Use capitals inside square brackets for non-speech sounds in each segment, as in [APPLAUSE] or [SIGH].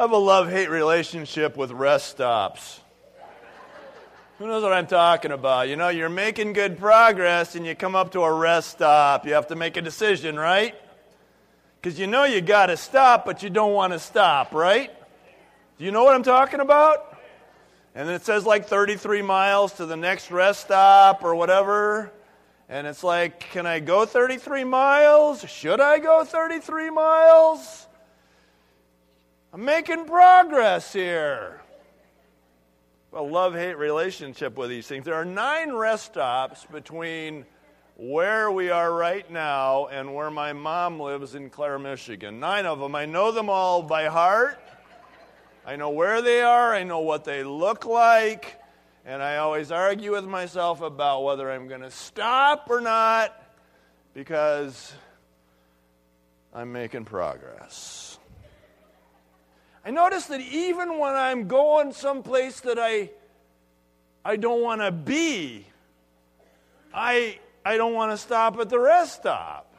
I have a love hate relationship with rest stops. Who knows what I'm talking about? You know, you're making good progress and you come up to a rest stop. You have to make a decision, right? Because you know you got to stop, but you don't want to stop, right? Do you know what I'm talking about? And then it says like 33 miles to the next rest stop or whatever. And it's like, can I go 33 miles? Should I go 33 miles? I'm making progress here. A love hate relationship with these things. There are nine rest stops between where we are right now and where my mom lives in Clare, Michigan. Nine of them. I know them all by heart. I know where they are, I know what they look like, and I always argue with myself about whether I'm going to stop or not because I'm making progress. I notice that even when I'm going someplace that I, I don't want to be, I, I don't want to stop at the rest stop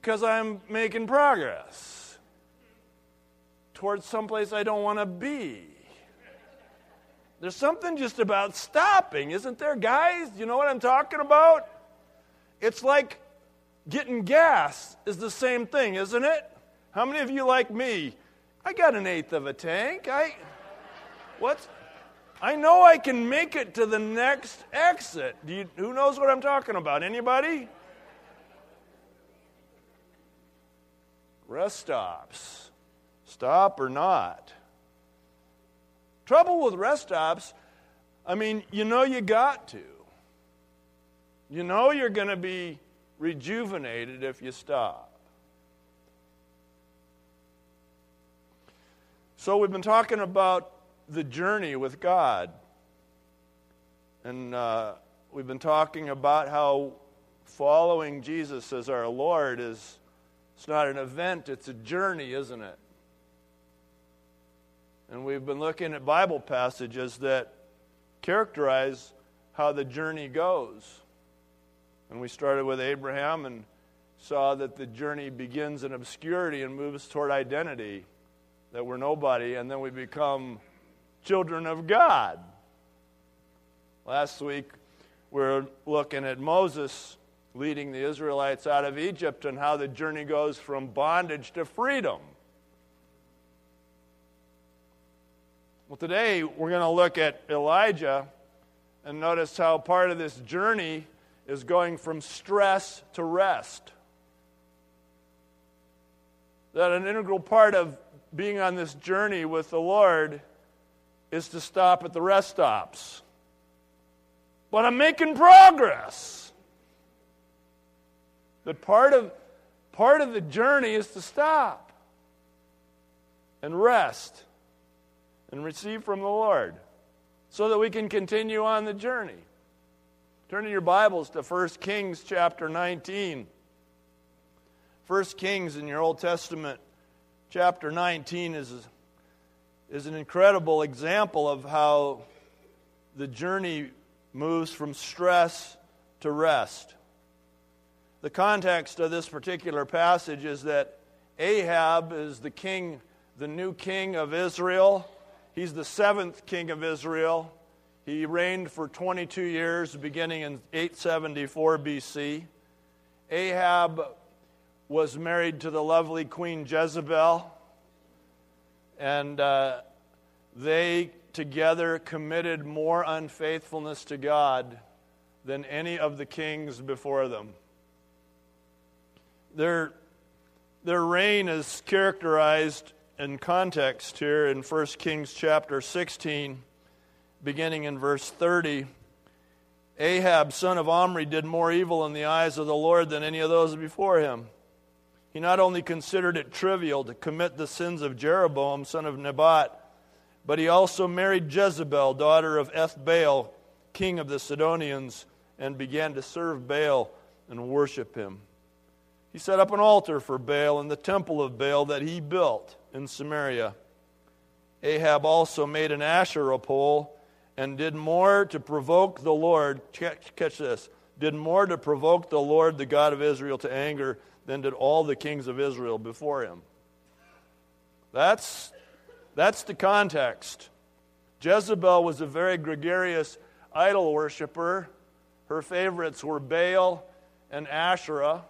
because I'm making progress towards someplace I don't want to be. There's something just about stopping, isn't there, guys? You know what I'm talking about? It's like getting gas is the same thing, isn't it? How many of you like me? I got an eighth of a tank. I what? I know I can make it to the next exit. You, who knows what I'm talking about? Anybody? Rest stops. Stop or not. Trouble with rest stops, I mean, you know you got to. You know you're going to be rejuvenated if you stop. So, we've been talking about the journey with God. And uh, we've been talking about how following Jesus as our Lord is it's not an event, it's a journey, isn't it? And we've been looking at Bible passages that characterize how the journey goes. And we started with Abraham and saw that the journey begins in obscurity and moves toward identity, that we're nobody, and then we become children of God. Last week, we are looking at Moses leading the Israelites out of Egypt and how the journey goes from bondage to freedom. Well, today we're going to look at Elijah and notice how part of this journey is going from stress to rest. That an integral part of being on this journey with the Lord is to stop at the rest stops. But I'm making progress. That part of, part of the journey is to stop and rest and receive from the Lord so that we can continue on the journey. Turn in your Bibles to 1 Kings chapter 19. 1 Kings in your Old Testament, chapter 19, is, is an incredible example of how the journey moves from stress to rest. The context of this particular passage is that Ahab is the king, the new king of Israel He's the seventh king of Israel. He reigned for 22 years, beginning in 874 BC. Ahab was married to the lovely Queen Jezebel, and uh, they together committed more unfaithfulness to God than any of the kings before them. Their, their reign is characterized in context here in 1 Kings chapter 16, beginning in verse 30. Ahab, son of Omri, did more evil in the eyes of the Lord than any of those before him. He not only considered it trivial to commit the sins of Jeroboam, son of Nebat, but he also married Jezebel, daughter of Ethbaal, king of the Sidonians, and began to serve Baal and worship him. He set up an altar for Baal in the temple of Baal that he built in Samaria. Ahab also made an Asherah pole and did more to provoke the Lord. Catch this. Did more to provoke the Lord, the God of Israel, to anger than did all the kings of Israel before him. That's, That's the context. Jezebel was a very gregarious idol worshiper. Her favorites were Baal and Asherah.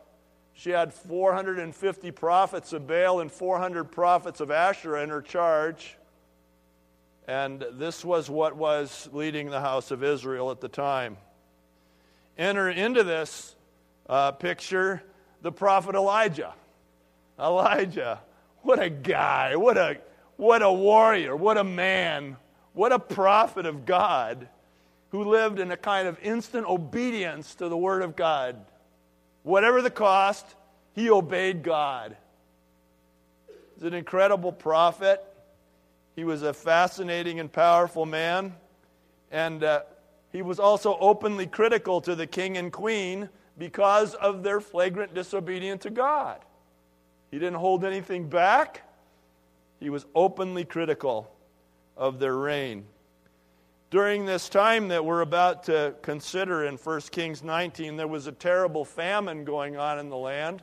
She had 450 prophets of Baal and 400 prophets of Asherah in her charge. And this was what was leading the house of Israel at the time. Enter into this uh, picture the prophet Elijah. Elijah, what a guy, what a, what a warrior, what a man, what a prophet of God who lived in a kind of instant obedience to the Word of God. Whatever the cost, he obeyed God. He's an incredible prophet. He was a fascinating and powerful man. And uh, he was also openly critical to the king and queen because of their flagrant disobedience to God. He didn't hold anything back, he was openly critical of their reign. During this time that we're about to consider in 1 Kings 19, there was a terrible famine going on in the land,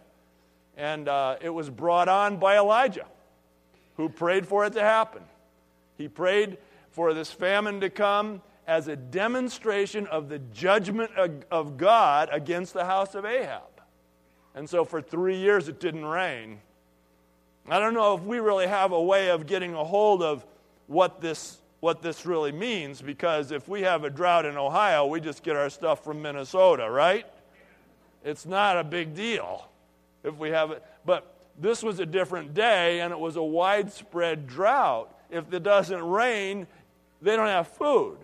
and uh, it was brought on by Elijah, who prayed for it to happen. He prayed for this famine to come as a demonstration of the judgment of God against the house of Ahab. And so for three years it didn't rain. I don't know if we really have a way of getting a hold of what this, what this really means, because if we have a drought in Ohio, we just get our stuff from Minnesota, right? It's not a big deal if we have it. But this was a different day, and it was a widespread drought. If it doesn't rain, they don't have food.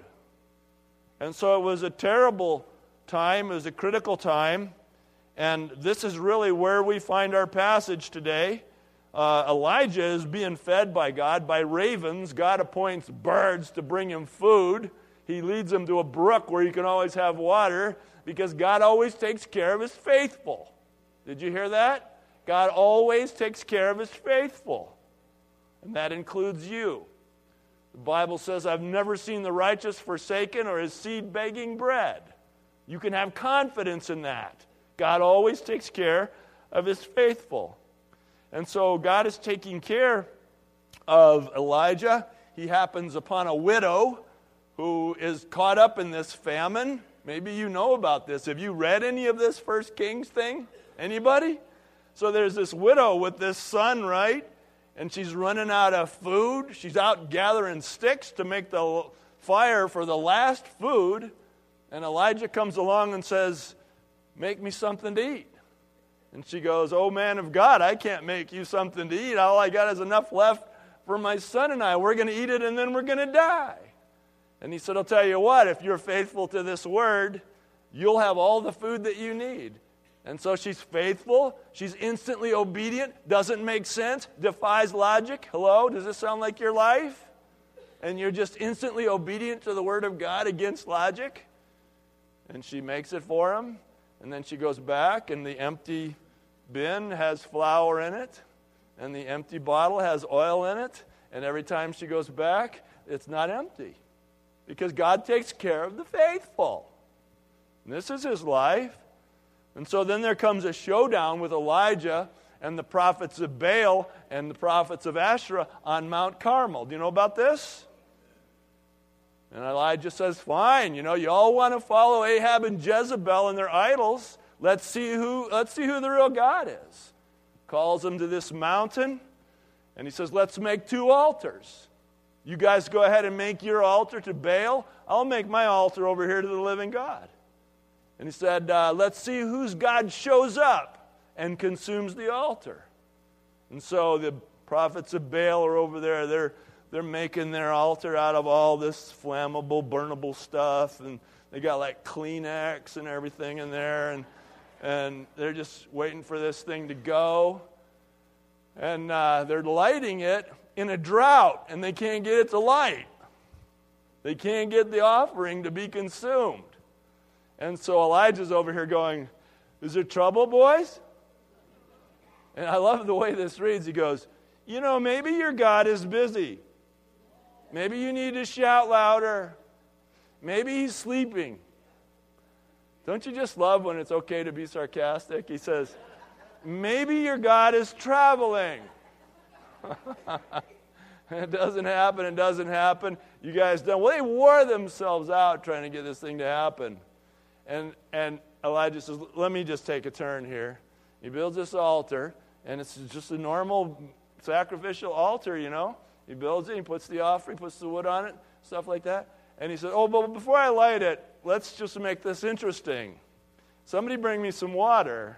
And so it was a terrible time, it was a critical time. And this is really where we find our passage today. Uh, Elijah is being fed by God by ravens. God appoints birds to bring him food. He leads him to a brook where he can always have water because God always takes care of his faithful. Did you hear that? God always takes care of his faithful. And that includes you. The Bible says, I've never seen the righteous forsaken or his seed begging bread. You can have confidence in that. God always takes care of his faithful. And so God is taking care of Elijah. He happens upon a widow who is caught up in this famine. Maybe you know about this. Have you read any of this First Kings thing? Anybody? So there's this widow with this son, right? And she's running out of food. She's out gathering sticks to make the fire for the last food. And Elijah comes along and says, Make me something to eat. And she goes, Oh, man of God, I can't make you something to eat. All I got is enough left for my son and I. We're going to eat it and then we're going to die. And he said, I'll tell you what, if you're faithful to this word, you'll have all the food that you need. And so she's faithful. She's instantly obedient. Doesn't make sense. Defies logic. Hello? Does this sound like your life? And you're just instantly obedient to the Word of God against logic? And she makes it for him. And then she goes back, and the empty bin has flour in it. And the empty bottle has oil in it. And every time she goes back, it's not empty. Because God takes care of the faithful. And this is his life. And so then there comes a showdown with Elijah and the prophets of Baal and the prophets of Asherah on Mount Carmel. Do you know about this? And Elijah says, Fine, you know, you all want to follow Ahab and Jezebel and their idols. Let's see who, let's see who the real God is. Calls them to this mountain, and he says, Let's make two altars. You guys go ahead and make your altar to Baal. I'll make my altar over here to the living God. And he said, uh, Let's see whose God shows up and consumes the altar. And so the prophets of Baal are over there. They're, they're making their altar out of all this flammable, burnable stuff. And they got like Kleenex and everything in there. And, and they're just waiting for this thing to go. And uh, they're lighting it in a drought, and they can't get it to light. They can't get the offering to be consumed. And so Elijah's over here going, Is there trouble, boys? And I love the way this reads. He goes, You know, maybe your God is busy. Maybe you need to shout louder. Maybe he's sleeping. Don't you just love when it's okay to be sarcastic? He says, Maybe your God is traveling. [LAUGHS] It doesn't happen, it doesn't happen. You guys done. Well, they wore themselves out trying to get this thing to happen. And, and Elijah says, Let me just take a turn here. He builds this altar, and it's just a normal sacrificial altar, you know. He builds it, he puts the offering, puts the wood on it, stuff like that. And he said, Oh, but before I light it, let's just make this interesting. Somebody bring me some water.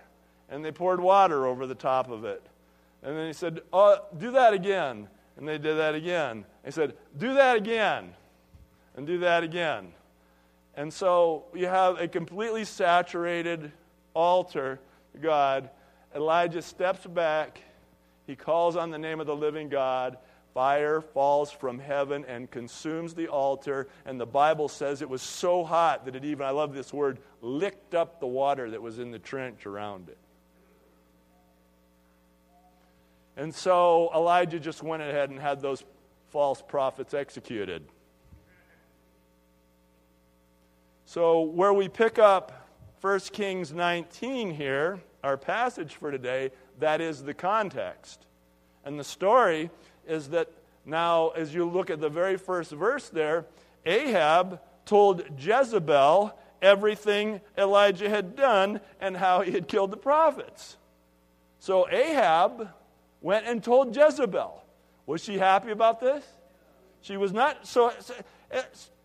And they poured water over the top of it. And then he said, Oh, do that again. And they did that again. He said, Do that again. And do that again. And so you have a completely saturated altar to God. Elijah steps back. He calls on the name of the living God. Fire falls from heaven and consumes the altar. And the Bible says it was so hot that it even, I love this word, licked up the water that was in the trench around it. And so Elijah just went ahead and had those false prophets executed. So, where we pick up 1 Kings 19 here, our passage for today, that is the context. And the story is that now, as you look at the very first verse there, Ahab told Jezebel everything Elijah had done and how he had killed the prophets. So, Ahab went and told Jezebel. Was she happy about this? She was not. So,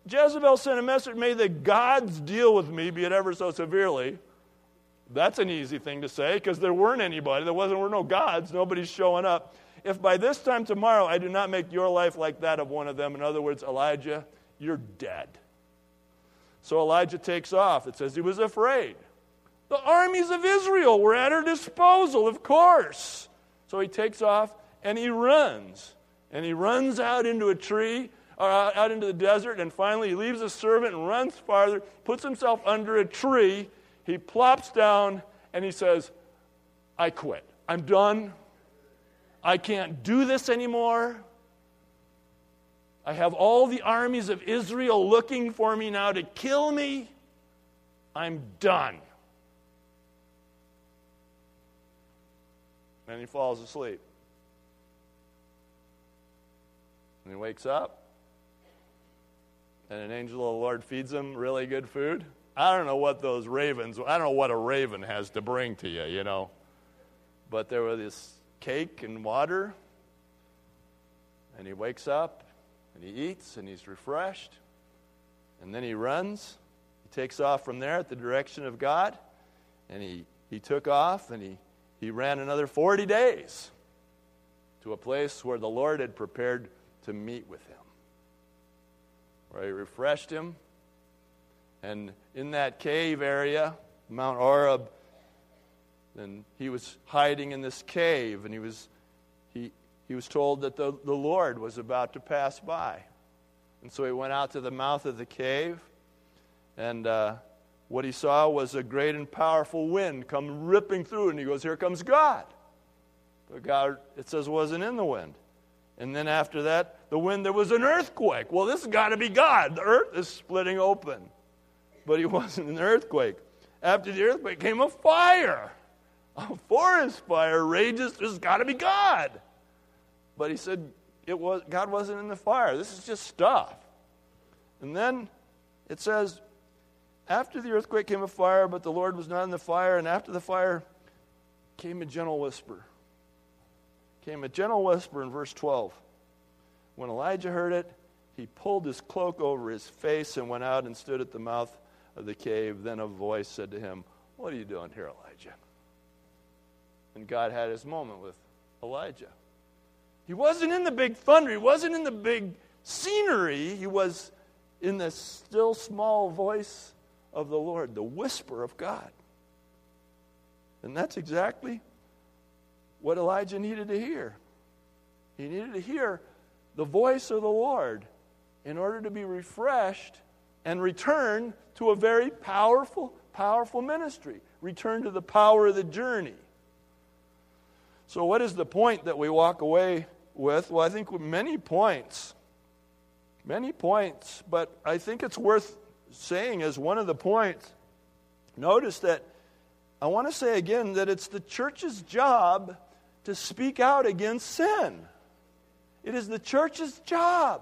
Jezebel sent a message, may the gods deal with me, be it ever so severely. That's an easy thing to say because there weren't anybody. There wasn't, were no gods. Nobody's showing up. If by this time tomorrow I do not make your life like that of one of them, in other words, Elijah, you're dead. So Elijah takes off. It says he was afraid. The armies of Israel were at her disposal, of course. So he takes off and he runs. And he runs out into a tree, out into the desert, and finally he leaves his servant and runs farther, puts himself under a tree. He plops down and he says, I quit. I'm done. I can't do this anymore. I have all the armies of Israel looking for me now to kill me. I'm done. And he falls asleep. And he wakes up, and an angel of the Lord feeds him really good food. I don't know what those ravens, I don't know what a raven has to bring to you, you know. But there was this cake and water, and he wakes up, and he eats, and he's refreshed. And then he runs. He takes off from there at the direction of God, and he, he took off, and he he ran another 40 days to a place where the Lord had prepared to meet with him, where he refreshed him. And in that cave area, Mount Horeb, then he was hiding in this cave, and he was, he, he was told that the, the Lord was about to pass by. And so he went out to the mouth of the cave, and uh, what he saw was a great and powerful wind come ripping through, and he goes, Here comes God. But God, it says, wasn't in the wind. And then after that, the wind, there was an earthquake. Well, this has got to be God. The earth is splitting open. But he [LAUGHS] wasn't an earthquake. After the earthquake came a fire. A forest fire rages. This has got to be God. But he said, it was, God wasn't in the fire. This is just stuff. And then it says, after the earthquake came a fire, but the Lord was not in the fire, and after the fire came a gentle whisper. Came a gentle whisper in verse 12. When Elijah heard it, he pulled his cloak over his face and went out and stood at the mouth of the cave. Then a voice said to him, What are you doing here, Elijah? And God had his moment with Elijah. He wasn't in the big thunder, he wasn't in the big scenery, he was in the still small voice of the Lord, the whisper of God. And that's exactly what Elijah needed to hear. He needed to hear the voice of the Lord in order to be refreshed and return to a very powerful, powerful ministry. Return to the power of the journey. So, what is the point that we walk away with? Well, I think many points. Many points, but I think it's worth saying as one of the points, notice that I want to say again that it's the church's job to speak out against sin. It is the church's job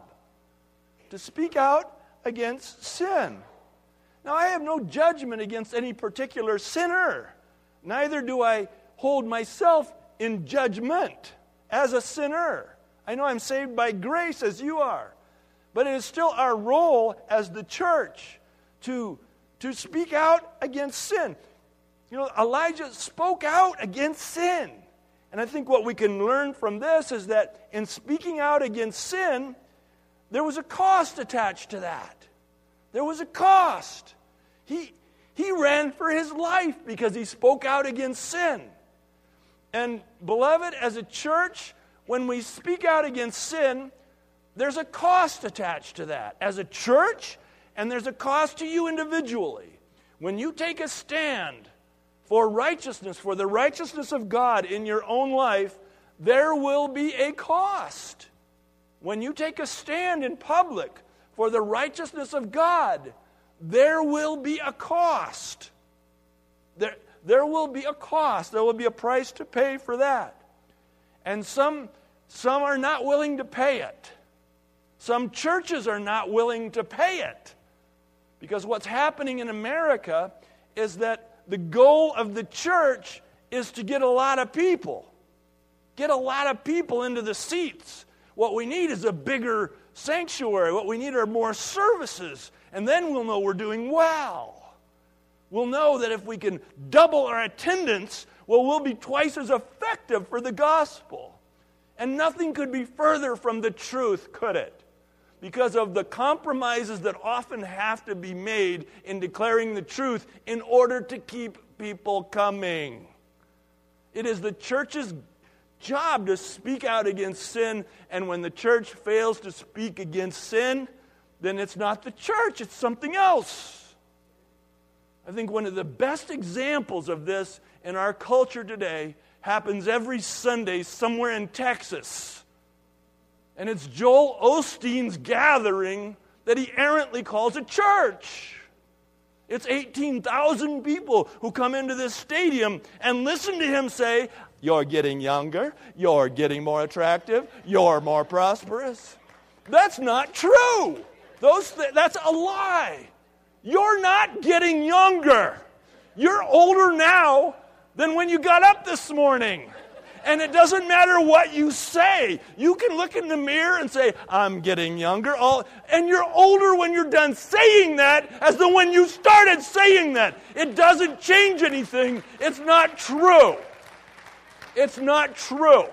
to speak out against sin. Now, I have no judgment against any particular sinner. Neither do I hold myself in judgment as a sinner. I know I'm saved by grace as you are. But it is still our role as the church to, to speak out against sin. You know, Elijah spoke out against sin. And I think what we can learn from this is that in speaking out against sin, there was a cost attached to that. There was a cost. He, he ran for his life because he spoke out against sin. And, beloved, as a church, when we speak out against sin, there's a cost attached to that. As a church, and there's a cost to you individually. When you take a stand for righteousness, for the righteousness of God in your own life, there will be a cost. When you take a stand in public for the righteousness of God, there will be a cost. There, there will be a cost. There will be a price to pay for that. And some, some are not willing to pay it. Some churches are not willing to pay it. Because what's happening in America is that the goal of the church is to get a lot of people. Get a lot of people into the seats. What we need is a bigger sanctuary. What we need are more services. And then we'll know we're doing well. We'll know that if we can double our attendance, well, we'll be twice as effective for the gospel. And nothing could be further from the truth, could it? Because of the compromises that often have to be made in declaring the truth in order to keep people coming. It is the church's job to speak out against sin, and when the church fails to speak against sin, then it's not the church, it's something else. I think one of the best examples of this in our culture today happens every Sunday somewhere in Texas. And it's Joel Osteen's gathering that he errantly calls a church. It's 18,000 people who come into this stadium and listen to him say, You're getting younger, you're getting more attractive, you're more prosperous. That's not true. Those th- that's a lie. You're not getting younger. You're older now than when you got up this morning. And it doesn't matter what you say. You can look in the mirror and say, I'm getting younger. And you're older when you're done saying that as the when you started saying that. It doesn't change anything. It's not true. It's not true.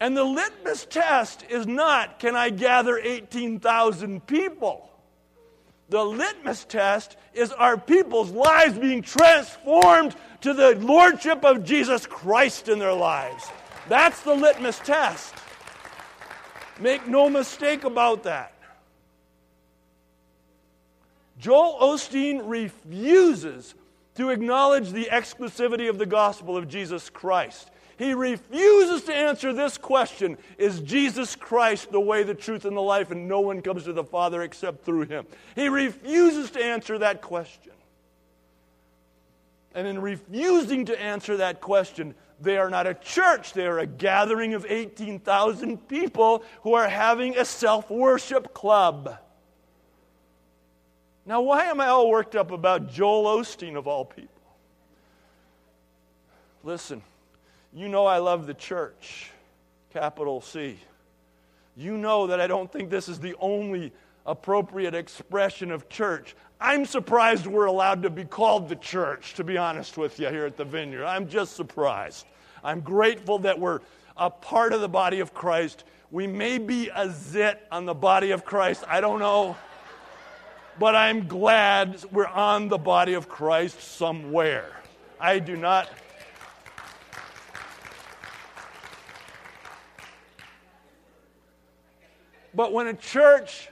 And the litmus test is not can I gather 18,000 people? The litmus test is our people's lives being transformed to the lordship of Jesus Christ in their lives. That's the litmus test. Make no mistake about that. Joel Osteen refuses to acknowledge the exclusivity of the gospel of Jesus Christ. He refuses to answer this question Is Jesus Christ the way, the truth, and the life, and no one comes to the Father except through him? He refuses to answer that question. And in refusing to answer that question, they are not a church. They are a gathering of 18,000 people who are having a self worship club. Now, why am I all worked up about Joel Osteen of all people? Listen, you know I love the church, capital C. You know that I don't think this is the only appropriate expression of church. I'm surprised we're allowed to be called the church, to be honest with you, here at the vineyard. I'm just surprised. I'm grateful that we're a part of the body of Christ. We may be a zit on the body of Christ. I don't know. But I'm glad we're on the body of Christ somewhere. I do not But when a church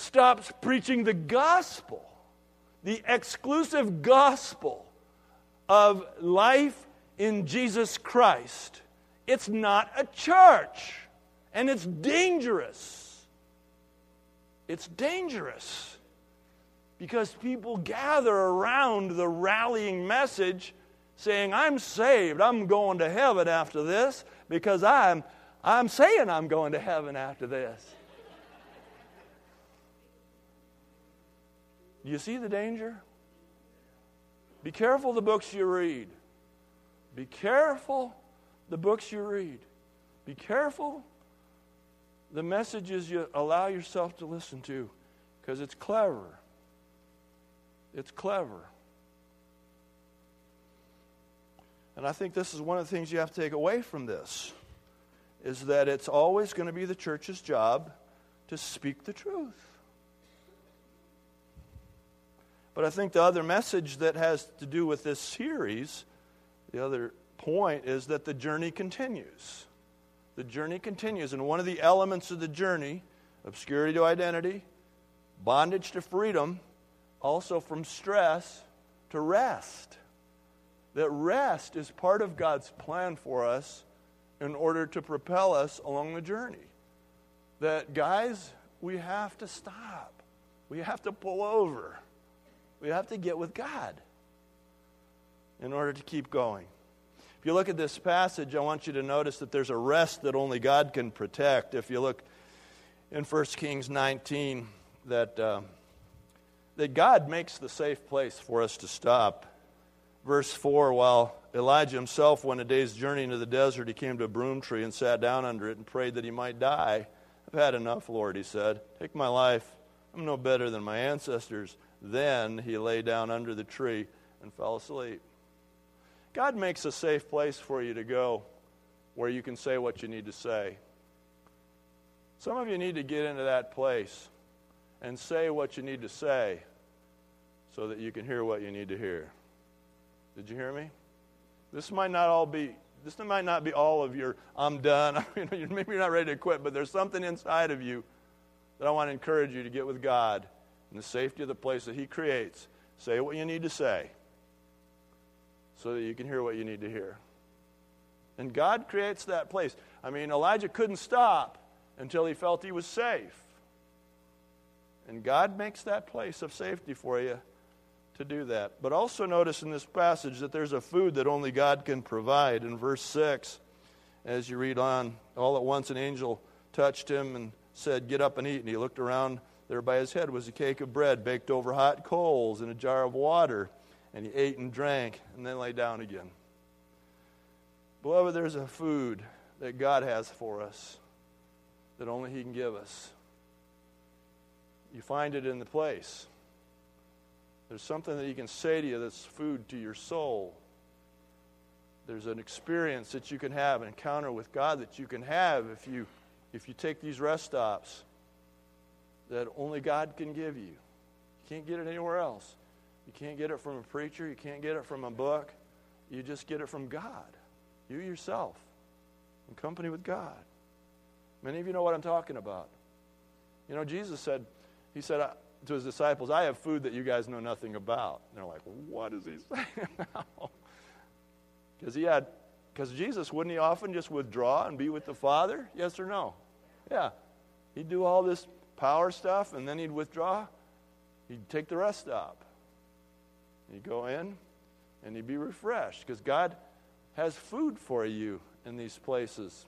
stops preaching the gospel, the exclusive gospel of life in Jesus Christ, it's not a church. And it's dangerous. It's dangerous because people gather around the rallying message saying, I'm saved. I'm going to heaven after this because I'm I'm saying I'm going to heaven after this. Do you see the danger? Be careful the books you read. Be careful the books you read. Be careful the messages you allow yourself to listen to because it's clever. It's clever. And I think this is one of the things you have to take away from this is that it's always going to be the church's job to speak the truth. But I think the other message that has to do with this series, the other point, is that the journey continues. The journey continues. And one of the elements of the journey, obscurity to identity, bondage to freedom, also from stress to rest. That rest is part of God's plan for us in order to propel us along the journey. That, guys, we have to stop. We have to pull over. We have to get with God in order to keep going. If you look at this passage, I want you to notice that there's a rest that only God can protect. If you look in 1 Kings 19, that, uh, that God makes the safe place for us to stop. Verse 4 While Elijah himself went a day's journey into the desert, he came to a broom tree and sat down under it and prayed that he might die. I've had enough, Lord, he said. Take my life. I'm no better than my ancestors. Then he lay down under the tree and fell asleep. God makes a safe place for you to go where you can say what you need to say. Some of you need to get into that place and say what you need to say so that you can hear what you need to hear. Did you hear me? This might not all be this might not be all of your I'm done. [LAUGHS] [LAUGHS] maybe you're not ready to quit, but there's something inside of you that I want to encourage you to get with God in the safety of the place that He creates. Say what you need to say so that you can hear what you need to hear. And God creates that place. I mean, Elijah couldn't stop until he felt he was safe. And God makes that place of safety for you to do that. But also notice in this passage that there's a food that only God can provide. In verse 6, as you read on, all at once an angel touched him and said, Get up and eat. And he looked around. There by his head was a cake of bread baked over hot coals and a jar of water. And he ate and drank and then lay down again. Beloved, there's a food that God has for us that only He can give us. You find it in the place. There's something that He can say to you that's food to your soul. There's an experience that you can have, an encounter with God that you can have if you, if you take these rest stops that only God can give you. You can't get it anywhere else. You can't get it from a preacher, you can't get it from a book. You just get it from God, you yourself, in company with God. Many of you know what I'm talking about. You know, Jesus said, He said uh, to His disciples, I have food that you guys know nothing about. And they're like, what is He [LAUGHS] saying now? Because He had, because Jesus, wouldn't He often just withdraw and be with the Father? Yes or no? Yeah. He'd do all this power stuff and then he'd withdraw. He'd take the rest stop. You go in and he'd be refreshed because God has food for you in these places.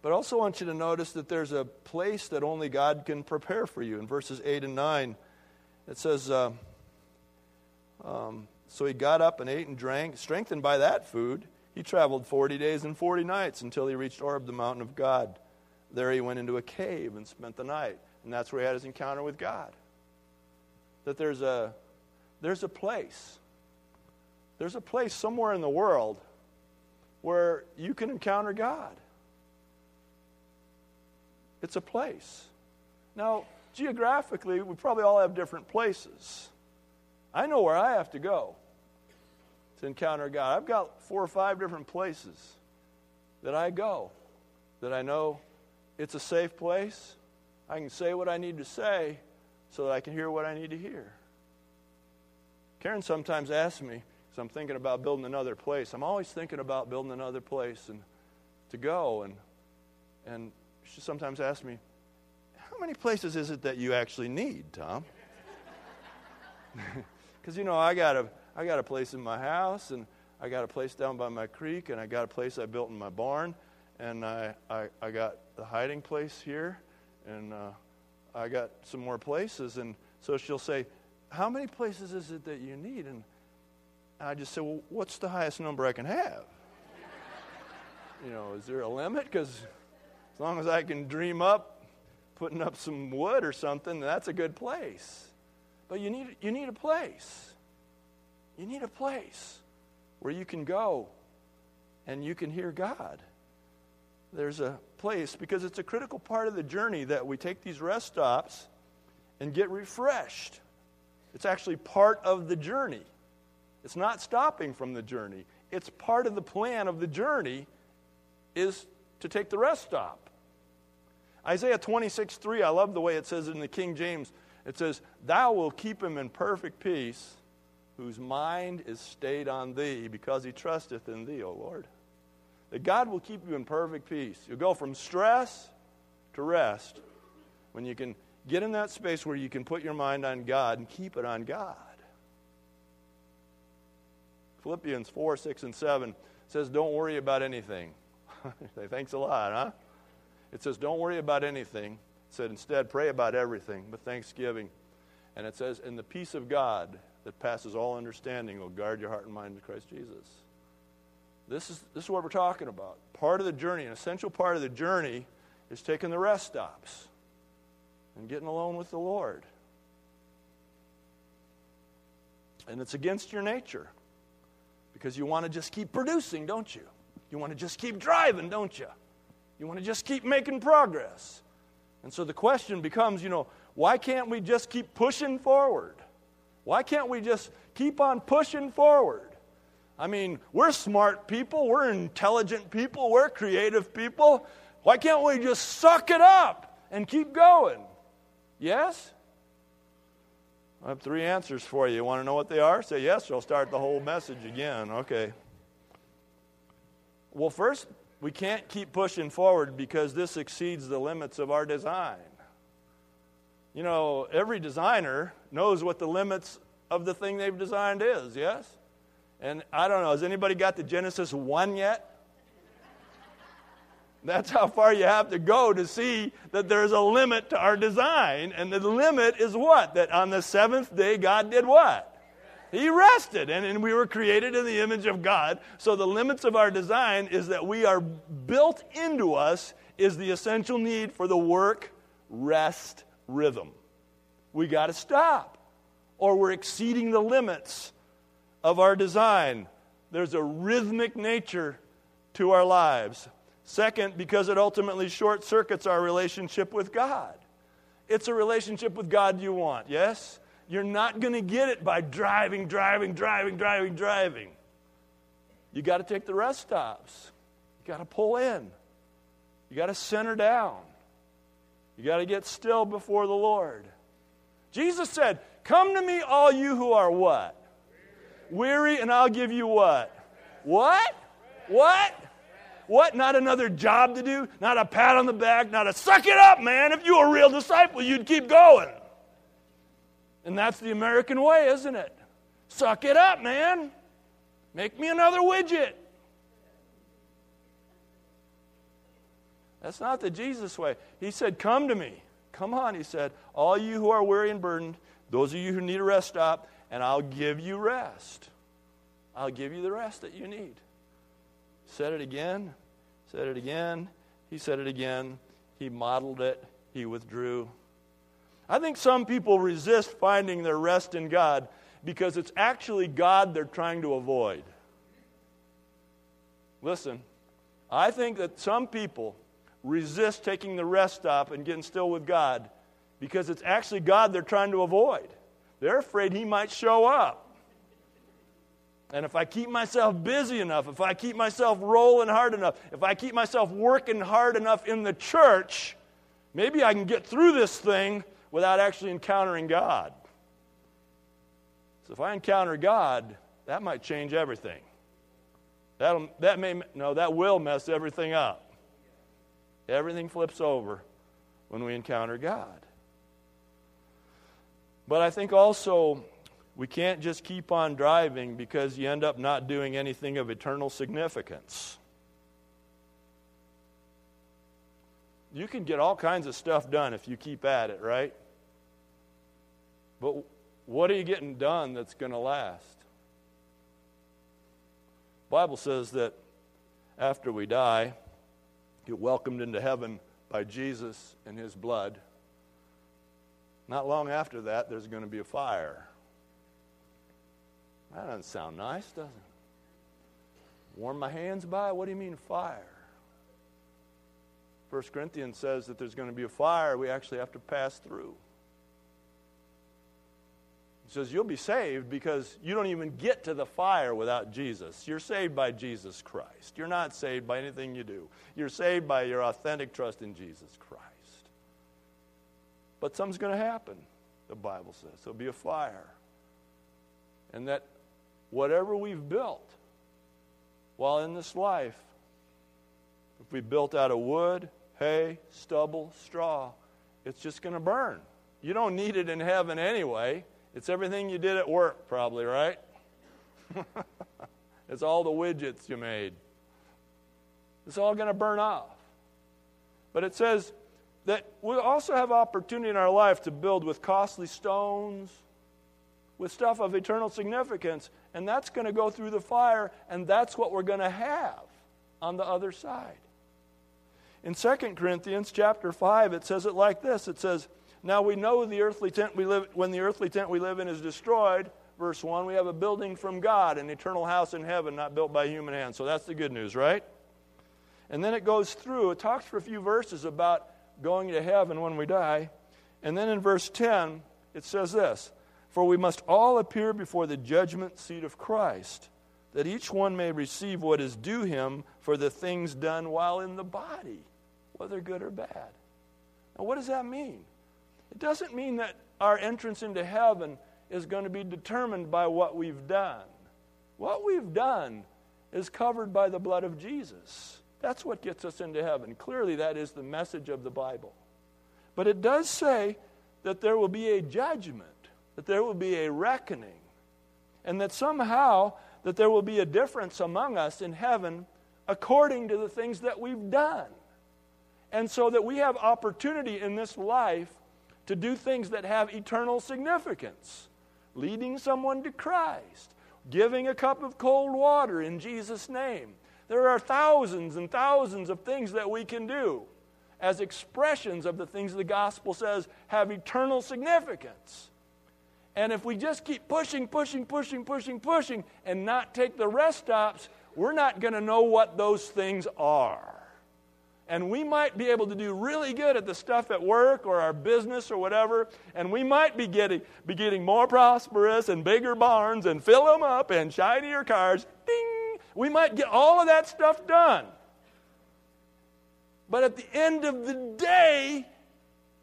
But I also want you to notice that there's a place that only God can prepare for you. In verses 8 and 9, it says, uh, um, So he got up and ate and drank. Strengthened by that food, he traveled 40 days and 40 nights until he reached Horeb, the mountain of God. There he went into a cave and spent the night. And that's where he had his encounter with God. That there's a there's a place. There's a place somewhere in the world where you can encounter God. It's a place. Now, geographically, we probably all have different places. I know where I have to go to encounter God. I've got four or five different places that I go that I know it's a safe place. I can say what I need to say so that I can hear what I need to hear. Karen sometimes asks me, because I'm thinking about building another place. I'm always thinking about building another place and to go. And, and she sometimes asks me, How many places is it that you actually need, Tom? [LAUGHS] Because, you know, I got, a, I got a place in my house, and I got a place down by my creek, and I got a place I built in my barn. and I, I, I got the hiding place here, and uh, I got some more places. And so she'll say, How many places is it that you need? And I just say, Well, what's the highest number I can have? [LAUGHS] you know, is there a limit? Because as long as I can dream up putting up some wood or something, that's a good place. But you need, you need a place. You need a place where you can go and you can hear God. There's a place because it's a critical part of the journey that we take these rest stops and get refreshed. It's actually part of the journey. It's not stopping from the journey. It's part of the plan of the journey is to take the rest stop. Isaiah 26, 3, I love the way it says it in the King James. It says, Thou will keep him in perfect peace, whose mind is stayed on thee, because he trusteth in thee, O Lord. That God will keep you in perfect peace. You'll go from stress to rest when you can get in that space where you can put your mind on God and keep it on God. Philippians 4, 6, and 7 says, Don't worry about anything. [LAUGHS] Thanks a lot, huh? It says, Don't worry about anything. It said, Instead, pray about everything with thanksgiving. And it says, And the peace of God that passes all understanding will guard your heart and mind in Christ Jesus. This is, this is what we're talking about. Part of the journey, an essential part of the journey, is taking the rest stops and getting alone with the Lord. And it's against your nature because you want to just keep producing, don't you? You want to just keep driving, don't you? You want to just keep making progress. And so the question becomes, you know, why can't we just keep pushing forward? Why can't we just keep on pushing forward? I mean, we're smart people, we're intelligent people, we're creative people. Why can't we just suck it up and keep going? Yes? I have three answers for you. You want to know what they are? Say yes, or I'll start the whole message again. Okay. Well, first, we can't keep pushing forward because this exceeds the limits of our design. You know, every designer knows what the limits of the thing they've designed is, yes? And I don't know, has anybody got to Genesis 1 yet? That's how far you have to go to see that there's a limit to our design. And the limit is what? That on the seventh day, God did what? He rested, and, and we were created in the image of God. So the limits of our design is that we are built into us is the essential need for the work rest rhythm. We got to stop, or we're exceeding the limits of our design. There's a rhythmic nature to our lives. Second, because it ultimately short circuits our relationship with God. It's a relationship with God you want, yes? You're not going to get it by driving, driving, driving, driving, driving. You got to take the rest stops. You got to pull in. You got to center down. You got to get still before the Lord. Jesus said, Come to me, all you who are what? Weary, and I'll give you what? What? What? What? Not another job to do? Not a pat on the back? Not a suck it up, man. If you were a real disciple, you'd keep going. And that's the American way, isn't it? Suck it up, man. Make me another widget. That's not the Jesus way. He said, Come to me. Come on, he said. All you who are weary and burdened, those of you who need a rest stop, and I'll give you rest. I'll give you the rest that you need. Said it again, said it again. He said it again. He modeled it. He withdrew. I think some people resist finding their rest in God because it's actually God they're trying to avoid. Listen, I think that some people resist taking the rest stop and getting still with God because it's actually God they're trying to avoid. They're afraid He might show up. And if I keep myself busy enough, if I keep myself rolling hard enough, if I keep myself working hard enough in the church, maybe I can get through this thing without actually encountering God. So if I encounter God, that might change everything. That'll, that may, no, that will mess everything up. Everything flips over when we encounter God. But I think also we can't just keep on driving because you end up not doing anything of eternal significance. you can get all kinds of stuff done if you keep at it, right? But what are you getting done that's going to last? Bible says that after we die, get welcomed into heaven by Jesus and his blood. Not long after that, there's going to be a fire. That doesn't sound nice, does it? Warm my hands by? What do you mean fire? First Corinthians says that there's going to be a fire we actually have to pass through. He says you'll be saved because you don't even get to the fire without Jesus. You're saved by Jesus Christ. You're not saved by anything you do. You're saved by your authentic trust in Jesus Christ. But something's going to happen, the Bible says. There'll be a fire. And that whatever we've built while in this life, if we built out of wood, hay, stubble, straw, it's just going to burn. You don't need it in heaven anyway. It's everything you did at work, probably, right? [LAUGHS] it's all the widgets you made. It's all going to burn off. But it says that we also have opportunity in our life to build with costly stones, with stuff of eternal significance, and that's going to go through the fire, and that's what we're going to have on the other side. In 2 Corinthians chapter 5, it says it like this. It says, Now we know the earthly tent we live when the earthly tent we live in is destroyed, verse 1, we have a building from God, an eternal house in heaven, not built by human hands. So that's the good news, right? And then it goes through, it talks for a few verses about going to heaven when we die. And then in verse 10, it says this For we must all appear before the judgment seat of Christ, that each one may receive what is due him for the things done while in the body whether good or bad. Now, what does that mean? It doesn't mean that our entrance into heaven is going to be determined by what we've done. What we've done is covered by the blood of Jesus. That's what gets us into heaven. Clearly, that is the message of the Bible. But it does say that there will be a judgment, that there will be a reckoning, and that somehow that there will be a difference among us in heaven according to the things that we've done. And so that we have opportunity in this life to do things that have eternal significance. Leading someone to Christ, giving a cup of cold water in Jesus' name. There are thousands and thousands of things that we can do as expressions of the things the gospel says have eternal significance. And if we just keep pushing, pushing, pushing, pushing, pushing, and not take the rest stops, we're not going to know what those things are and we might be able to do really good at the stuff at work or our business or whatever, and we might be getting, be getting more prosperous and bigger barns and fill them up and shinier cars. Ding! We might get all of that stuff done. But at the end of the day,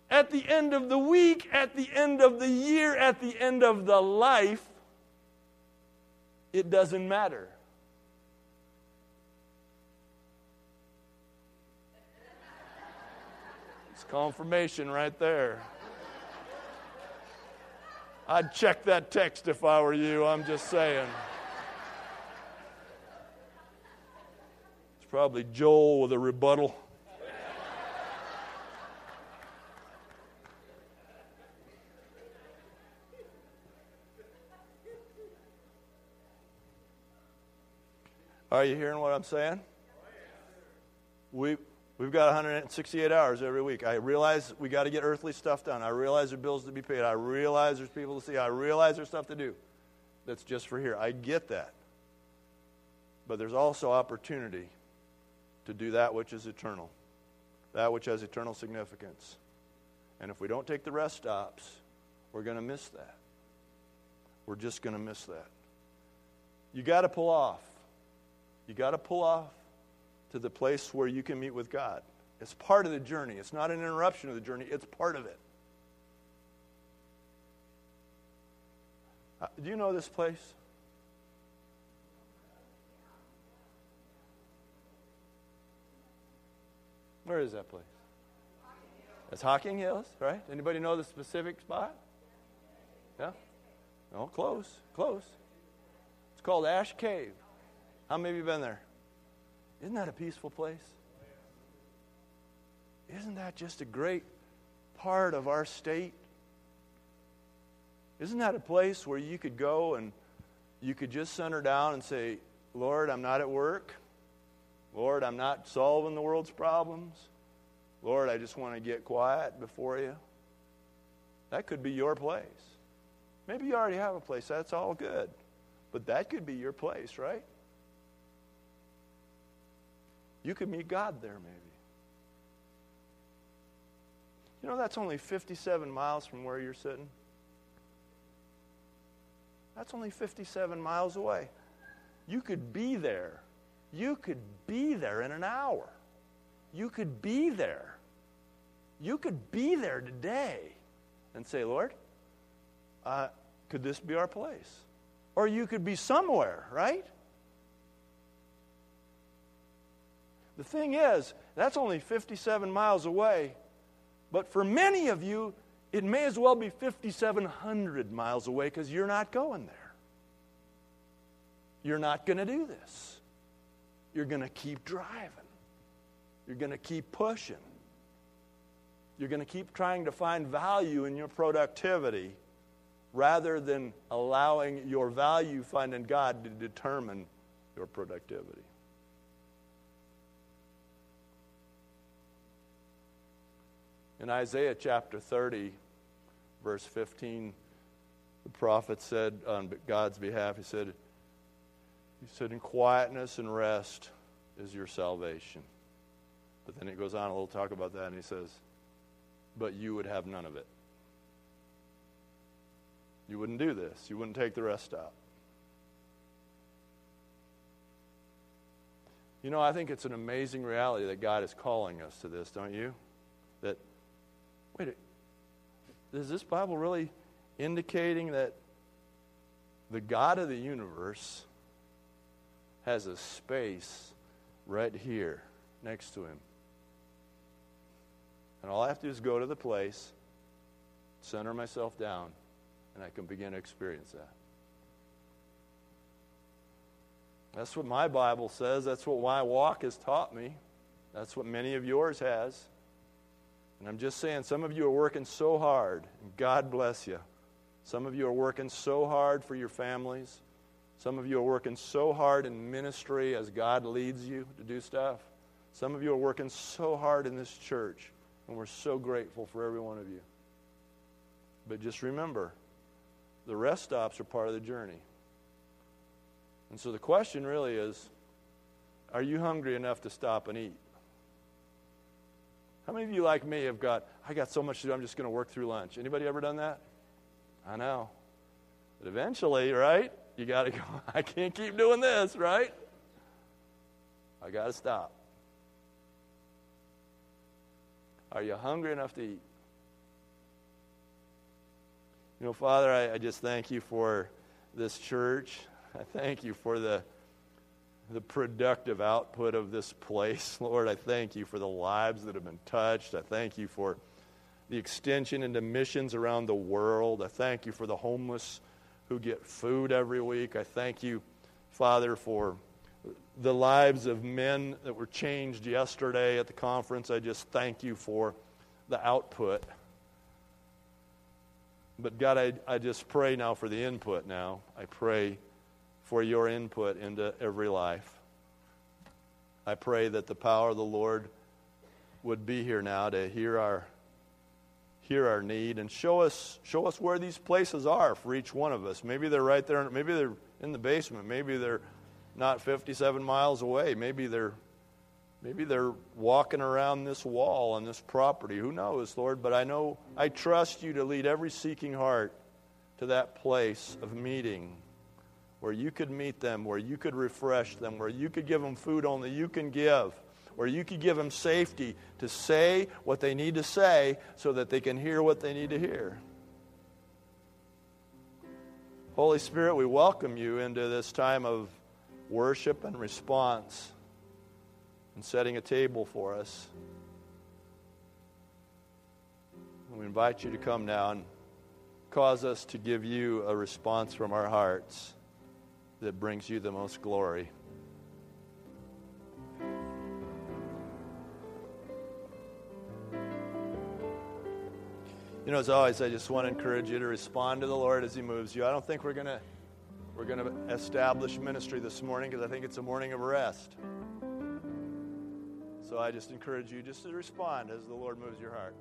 at the end of the week, at the end of the year, at the end of the life, it doesn't matter. It's confirmation right there. I'd check that text if I were you, I'm just saying. Probably Joel with a rebuttal. Are you hearing what I'm saying? We, We've got 168 hours every week. I realize we got to get earthly stuff done. I realize there are bills to be paid. I realize there's people to see. I realize there's stuff to do that's just for here. I get that. But there's also opportunity to do that which is eternal, that which has eternal significance. And if we don't take the rest stops, we're going to miss that. We're just going to miss that. You got to pull off. You got to pull off to the place where you can meet with God. It's part of the journey. It's not an interruption of the journey, it's part of it. Uh, do you know this place? Where is that place? It's Hocking Hills, right? Anybody know the specific spot? Yeah? No, close, close. It's called Ash Cave. How many of you been there? Isn't that a peaceful place? isn't that just a great part of our state? Isn't that a place where you could go and you could just center down and say, Lord, I'm not at work. Lord, I'm not solving the world's problems. Lord, I just want to get quiet before you. That could be your place. Maybe you already have a place. That's all good. But that could be your place, right? You could meet God there, maybe. You know, that's only 57 miles from where you're sitting. That's only 57 miles away. You could be there. You could be there in an hour. You could be there. You could be there today and say, Lord, uh, could this be our place? Or you could be somewhere, right? The thing is, that's only 57 miles away. But for many of you, it may as well be 5,700 miles away because you're not going there. You're not going to do this. You're going to keep driving. You're going to keep pushing. You're going to keep trying to find value in your productivity rather than allowing your value finding God to determine your productivity. In Isaiah chapter 30, verse 15, the prophet said on God's behalf, he said, he said, in quietness and rest is your salvation. But then it goes on a little talk about that, and he says, but you would have none of it. You wouldn't do this. You wouldn't take the rest out. You know, I think it's an amazing reality that God is calling us to this, don't you? That, wait, is this Bible really indicating that the God of the universe has a space right here next to him. And all I have to do is go to the place, center myself down, and I can begin to experience that. That's what my Bible says. That's what my walk has taught me. That's what many of yours has. And I'm just saying, some of you are working so hard, and God bless you. Some of you are working so hard for your families. Some of you are working so hard in ministry as God leads you to do stuff. Some of you are working so hard in this church, and we're so grateful for every one of you. But just remember, the rest stops are part of the journey. And so the question really is are you hungry enough to stop and eat? How many of you, like me, have got, I got so much to do, I'm just going to work through lunch? Anybody ever done that? I know. But eventually, right? You got to [LAUGHS] go, I can't keep doing this, right? I got to stop. Are you hungry enough to eat? You know, Father, I, I just thank you for this church. I thank you for the, the productive output of this place. [LAUGHS] Lord, I thank you for the lives that have been touched. I thank you for the extension into missions around the world. I thank you for the homeless who get food every week. I thank you, Father, for the lives of men that were changed yesterday at the conference. I just thank you for the output. But God, I, I just pray now for the input now. I pray for your input into every life. I pray that the power of the Lord would be here now to hear our hear our need and show us show us where these places are for each one of us. Maybe they're right there. Maybe they're in the basement. Maybe they're not 57 miles away. Maybe they're maybe they're walking around this wall on this property. Who knows, Lord? But I know I trust you to lead every seeking heart to that place of meeting where you could meet them, where you could refresh them, where you could give them food only you can give where you could give them safety to say what they need to say so that they can hear what they need to hear. Holy Spirit, we welcome you into this time of worship and response and setting a table for us. We invite you to come now and cause us to give you a response from our hearts that brings you the most glory. You know, as always, I just want to encourage you to respond to the Lord as He moves you. I don't think we're going to we're going to establish ministry this morning because I think it's a morning of rest. So I just encourage you just to respond as the Lord moves your heart.